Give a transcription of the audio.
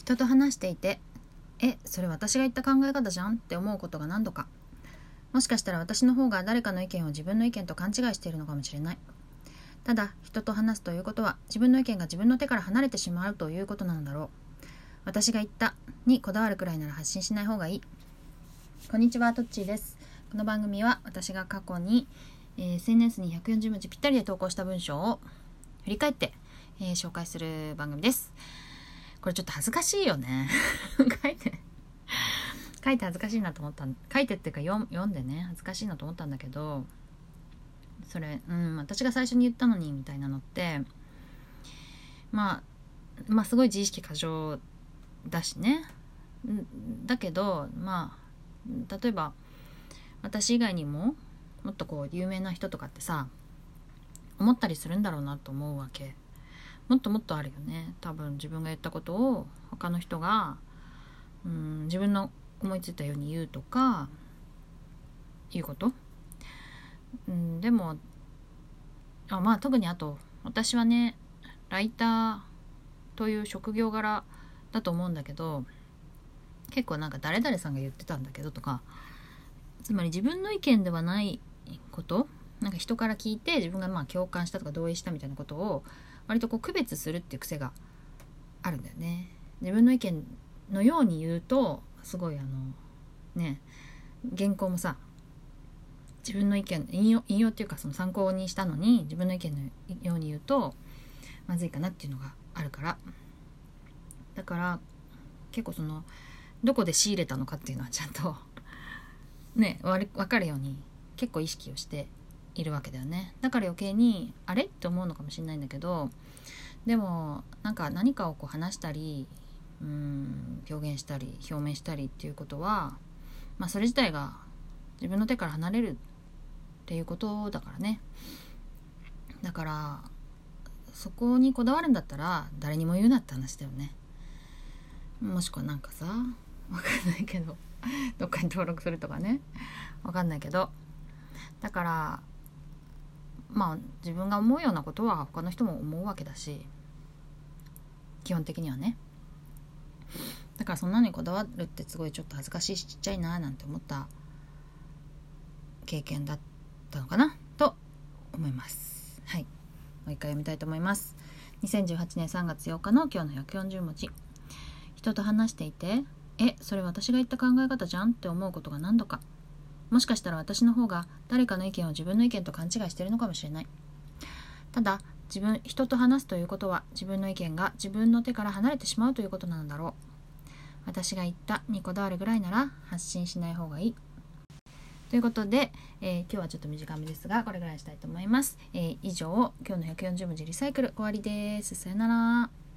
人と話していてえそれ私が言った考え方じゃん？って思うことが何度か。もしかしたら私の方が誰かの意見を自分の意見と勘違いしているのかもしれない。ただ人と話すということは自分の意見が自分の手から離れてしまうということなのだろう。私が言ったにこだわるくらいなら発信しない方がいい。こんにちはトッチーです。この番組は私が過去に、えー SNS に140文字ぴったりで投稿した文章を振り返って、えー紹介する番組です。これちょっと恥ずかしいよね。書いて。書いて恥ずかしいなと思った書いてっていうか読ん読んでね。恥ずかしいなと思ったんだけどそれうん私が最初に言ったのにみたいなのってまあまあすごい自意識過剰だしね。だけどまあ例えば私以外にももっとこう有名な人とかってさ思ったりするんだろうなと思うわけ。もっともっとあるよね。多分自分が言ったことを他の人がうん自分の思いついたように言うとかいうこと、うん、でもあまあ特にあと私はねライターという職業柄だと思うんだけど結構なんか誰々さんが言ってたんだけどとかつまり自分の意見ではないこと？なんか人から聞いて自分がまあ共感したとか同意したみたいなことを割とこう区別するっていう癖があるんだよね。自分の意見のように言うとすごいあのね原稿もさ自分の意見引用引用っていうかその参考にしたのに自分の意見のように言うとまずいかなっていうのがあるからだから結構そのどこで仕入れたのかっていうのはちゃんとねわ分かるように結構意識をしているわけだよね。だから余計にあれ？って思うのかもしれないんだけどでもなんか何かをこう話したりうん表現したり表明したりっていうことはまあそれ自体が自分の手から離れるっていうことだからね。だからそこにこだわるんだったら誰にも言うなって話だよね。もしくはなんかさわかんないけどどっかに登録するとかね。わかんないけど。だからまあ自分が思うようなことは他の人も思うわけだし基本的にはね。だからそんなにこだわるってすごいちょっと恥ずかしいしちっちゃいななんて思った経験だったのかな？と思います。はい。もう一回読みたいと思います。2018年3月8日の今日の140文字。人と話していてえそれ私が言った考え方じゃん？って思うことが何度か。もしかしたら私の方が誰かの意見を自分の意見と勘違いしているのかもしれない。ただ自分人と話すということは自分の意見が自分の手から離れてしまうということなのだろう。私が言ったにこだわるぐらいなら発信しない方がいい。ということで、えー今日はちょっと短めですがこれぐらいにしたいと思います、えー以上今日の140文字リサイクル終わりです。さよなら。